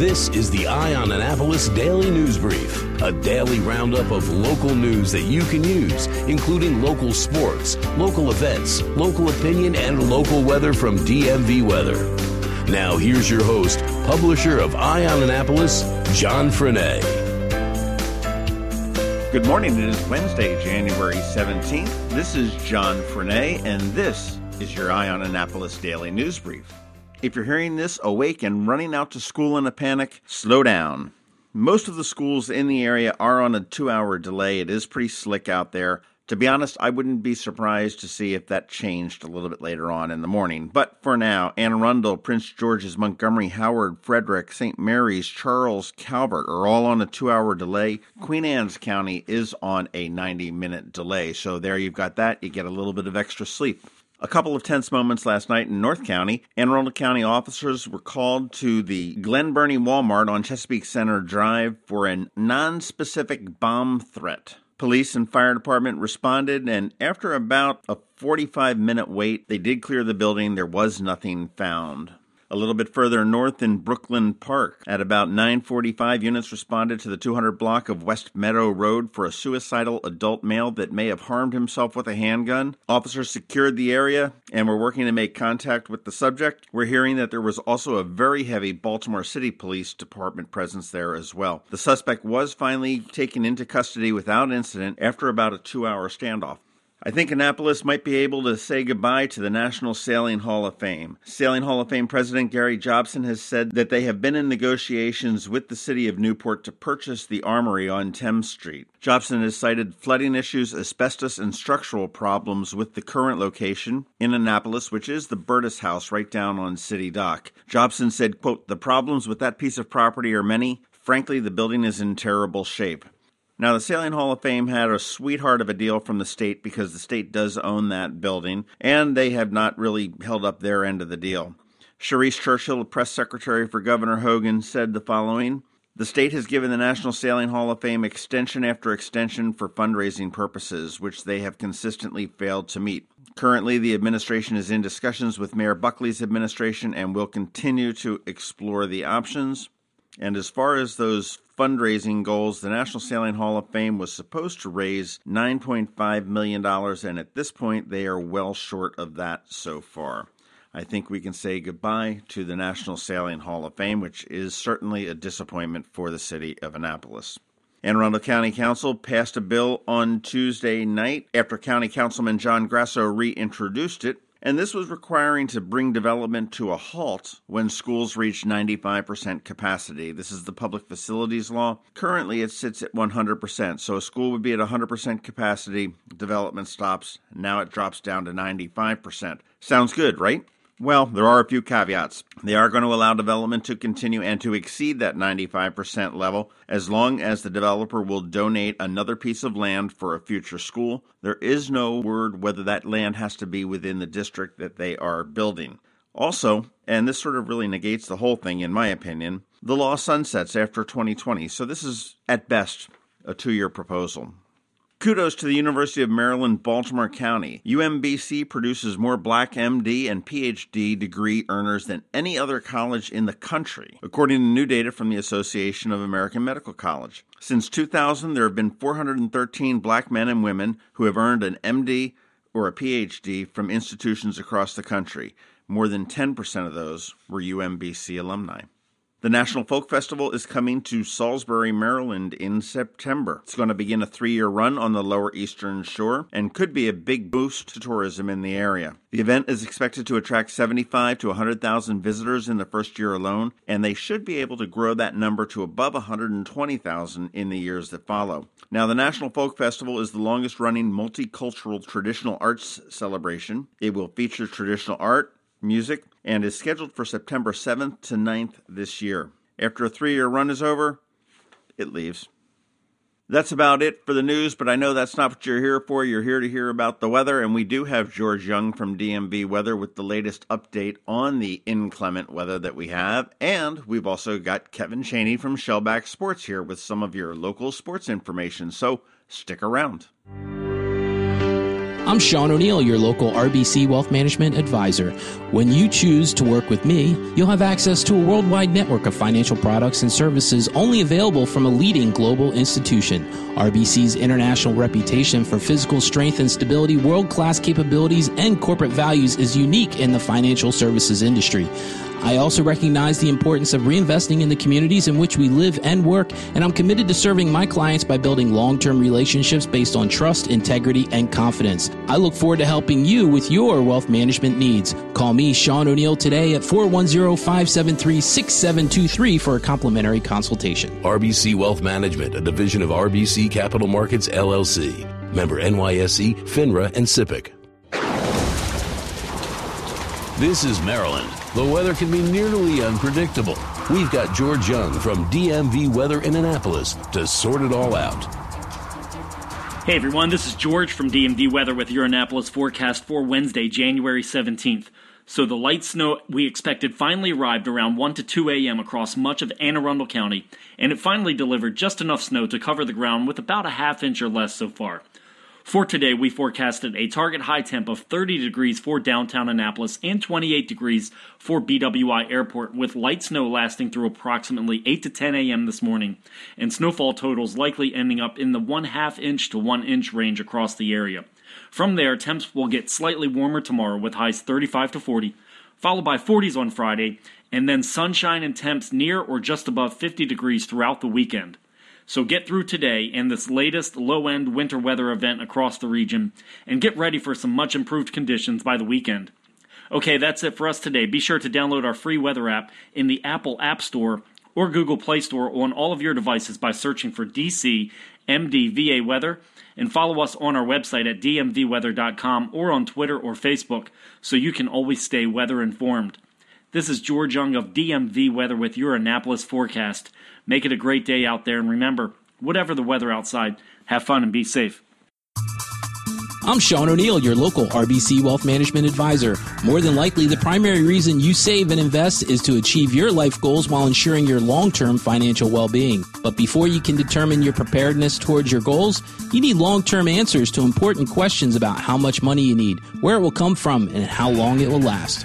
This is the Eye on Annapolis Daily News Brief, a daily roundup of local news that you can use, including local sports, local events, local opinion, and local weather from DMV Weather. Now, here's your host, publisher of Eye on Annapolis, John Frenaye. Good morning. It is Wednesday, January 17th. This is John Frenaye, and this is your Eye on Annapolis Daily News Brief. If you're hearing this awake and running out to school in a panic, slow down. Most of the schools in the area are on a two hour delay. It is pretty slick out there. To be honest, I wouldn't be surprised to see if that changed a little bit later on in the morning. But for now, Anne Arundel, Prince George's, Montgomery, Howard, Frederick, St. Mary's, Charles, Calvert are all on a two hour delay. Queen Anne's County is on a 90 minute delay. So there you've got that. You get a little bit of extra sleep. A couple of tense moments last night in North County. Anne Arundel County officers were called to the Glen Burnie Walmart on Chesapeake Center Drive for a non-specific bomb threat. Police and fire department responded, and after about a 45 minute wait, they did clear the building. There was nothing found. A little bit further north in Brooklyn Park, at about 9:45, units responded to the 200 block of West Meadow Road for a suicidal adult male that may have harmed himself with a handgun. Officers secured the area and were working to make contact with the subject. We're hearing that there was also a very heavy Baltimore City Police Department presence there as well. The suspect was finally taken into custody without incident after about a 2-hour standoff. I think Annapolis might be able to say goodbye to the National Sailing Hall of Fame. Sailing Hall of Fame President Gary Jobson has said that they have been in negotiations with the city of Newport to purchase the armory on Thames Street. Jobson has cited flooding issues, asbestos, and structural problems with the current location in Annapolis, which is the Burtis House right down on City Dock. Jobson said, quote, The problems with that piece of property are many. Frankly, the building is in terrible shape. Now, the Sailing Hall of Fame had a sweetheart of a deal from the state because the state does own that building, and they have not really held up their end of the deal. Shareese Churchill, press secretary for Governor Hogan, said the following The state has given the National Sailing Hall of Fame extension after extension for fundraising purposes, which they have consistently failed to meet. Currently, the administration is in discussions with Mayor Buckley's administration and will continue to explore the options. And as far as those fundraising goals, the National Sailing Hall of Fame was supposed to raise $9.5 million, and at this point, they are well short of that so far. I think we can say goodbye to the National Sailing Hall of Fame, which is certainly a disappointment for the city of Annapolis. Anne Arundel County Council passed a bill on Tuesday night after County Councilman John Grasso reintroduced it and this was requiring to bring development to a halt when schools reach 95% capacity. This is the public facilities law. Currently, it sits at 100%. So a school would be at 100% capacity, development stops. Now it drops down to 95%. Sounds good, right? Well, there are a few caveats. They are going to allow development to continue and to exceed that 95% level as long as the developer will donate another piece of land for a future school. There is no word whether that land has to be within the district that they are building. Also, and this sort of really negates the whole thing in my opinion, the law sunsets after 2020. So this is at best a two year proposal. Kudos to the University of Maryland, Baltimore County. UMBC produces more black MD and PhD degree earners than any other college in the country, according to new data from the Association of American Medical College. Since 2000, there have been 413 black men and women who have earned an MD or a PhD from institutions across the country. More than 10% of those were UMBC alumni. The National Folk Festival is coming to Salisbury, Maryland in September. It's going to begin a three year run on the Lower Eastern Shore and could be a big boost to tourism in the area. The event is expected to attract 75 to 100,000 visitors in the first year alone, and they should be able to grow that number to above 120,000 in the years that follow. Now, the National Folk Festival is the longest running multicultural traditional arts celebration. It will feature traditional art, music, and is scheduled for September 7th to 9th this year. After a three year run is over, it leaves. That's about it for the news, but I know that's not what you're here for. You're here to hear about the weather, and we do have George Young from DMV Weather with the latest update on the inclement weather that we have. And we've also got Kevin Chaney from Shellback Sports here with some of your local sports information. So stick around. I'm Sean O'Neill, your local RBC Wealth Management Advisor. When you choose to work with me, you'll have access to a worldwide network of financial products and services only available from a leading global institution. RBC's international reputation for physical strength and stability, world class capabilities, and corporate values is unique in the financial services industry. I also recognize the importance of reinvesting in the communities in which we live and work, and I'm committed to serving my clients by building long term relationships based on trust, integrity, and confidence. I look forward to helping you with your wealth management needs. Call me, Sean O'Neill, today at 410 573 6723 for a complimentary consultation. RBC Wealth Management, a division of RBC Capital Markets, LLC. Member NYSE, FINRA, and SIPC. This is Maryland. The weather can be nearly unpredictable. We've got George Young from DMV Weather in Annapolis to sort it all out. Hey everyone, this is George from DMV Weather with your Annapolis forecast for Wednesday, January 17th. So the light snow we expected finally arrived around 1 to 2 a.m. across much of Anne Arundel County, and it finally delivered just enough snow to cover the ground with about a half inch or less so far. For today, we forecasted a target high temp of 30 degrees for downtown Annapolis and 28 degrees for BWI Airport, with light snow lasting through approximately 8 to 10 a.m. this morning, and snowfall totals likely ending up in the 1 half inch to 1 inch range across the area. From there, temps will get slightly warmer tomorrow with highs 35 to 40, followed by 40s on Friday, and then sunshine and temps near or just above 50 degrees throughout the weekend. So get through today and this latest low end winter weather event across the region and get ready for some much improved conditions by the weekend. Okay, that's it for us today. Be sure to download our free weather app in the Apple App Store or Google Play Store on all of your devices by searching for DC MDVA Weather and follow us on our website at dmvweather.com or on Twitter or Facebook so you can always stay weather informed. This is George Young of DMV Weather with your Annapolis forecast. Make it a great day out there, and remember, whatever the weather outside, have fun and be safe. I'm Sean O'Neill, your local RBC Wealth Management Advisor. More than likely, the primary reason you save and invest is to achieve your life goals while ensuring your long term financial well being. But before you can determine your preparedness towards your goals, you need long term answers to important questions about how much money you need, where it will come from, and how long it will last.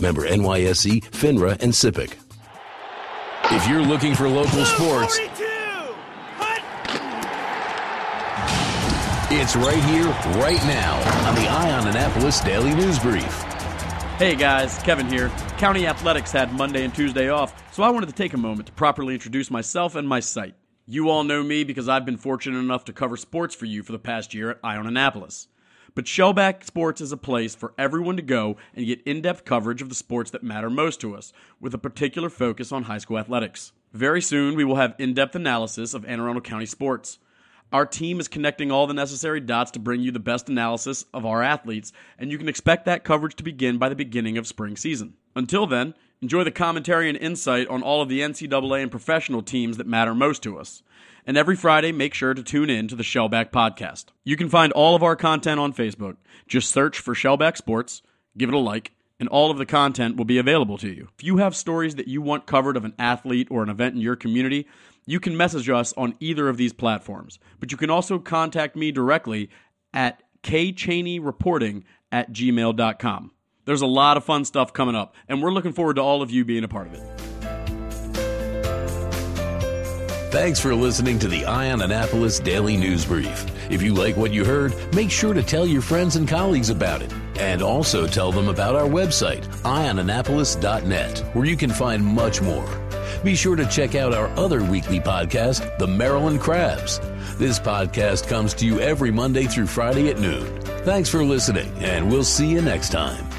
Member NYSE, FINRA, and SIPC. If you're looking for local sports, it's right here, right now on the Eye on Annapolis Daily News Brief. Hey guys, Kevin here. County Athletics had Monday and Tuesday off, so I wanted to take a moment to properly introduce myself and my site. You all know me because I've been fortunate enough to cover sports for you for the past year at Eye on Annapolis. But Shellback Sports is a place for everyone to go and get in depth coverage of the sports that matter most to us, with a particular focus on high school athletics. Very soon, we will have in depth analysis of Anne Arundel County sports. Our team is connecting all the necessary dots to bring you the best analysis of our athletes, and you can expect that coverage to begin by the beginning of spring season. Until then, enjoy the commentary and insight on all of the NCAA and professional teams that matter most to us. And every Friday, make sure to tune in to the Shellback Podcast. You can find all of our content on Facebook. Just search for Shellback Sports, give it a like, and all of the content will be available to you. If you have stories that you want covered of an athlete or an event in your community, you can message us on either of these platforms. But you can also contact me directly at kchaneyreporting at gmail.com. There's a lot of fun stuff coming up, and we're looking forward to all of you being a part of it. Thanks for listening to the Eye on Annapolis Daily News Brief. If you like what you heard, make sure to tell your friends and colleagues about it. And also tell them about our website, eyeonannapolis.net, where you can find much more. Be sure to check out our other weekly podcast, The Maryland Crabs. This podcast comes to you every Monday through Friday at noon. Thanks for listening, and we'll see you next time.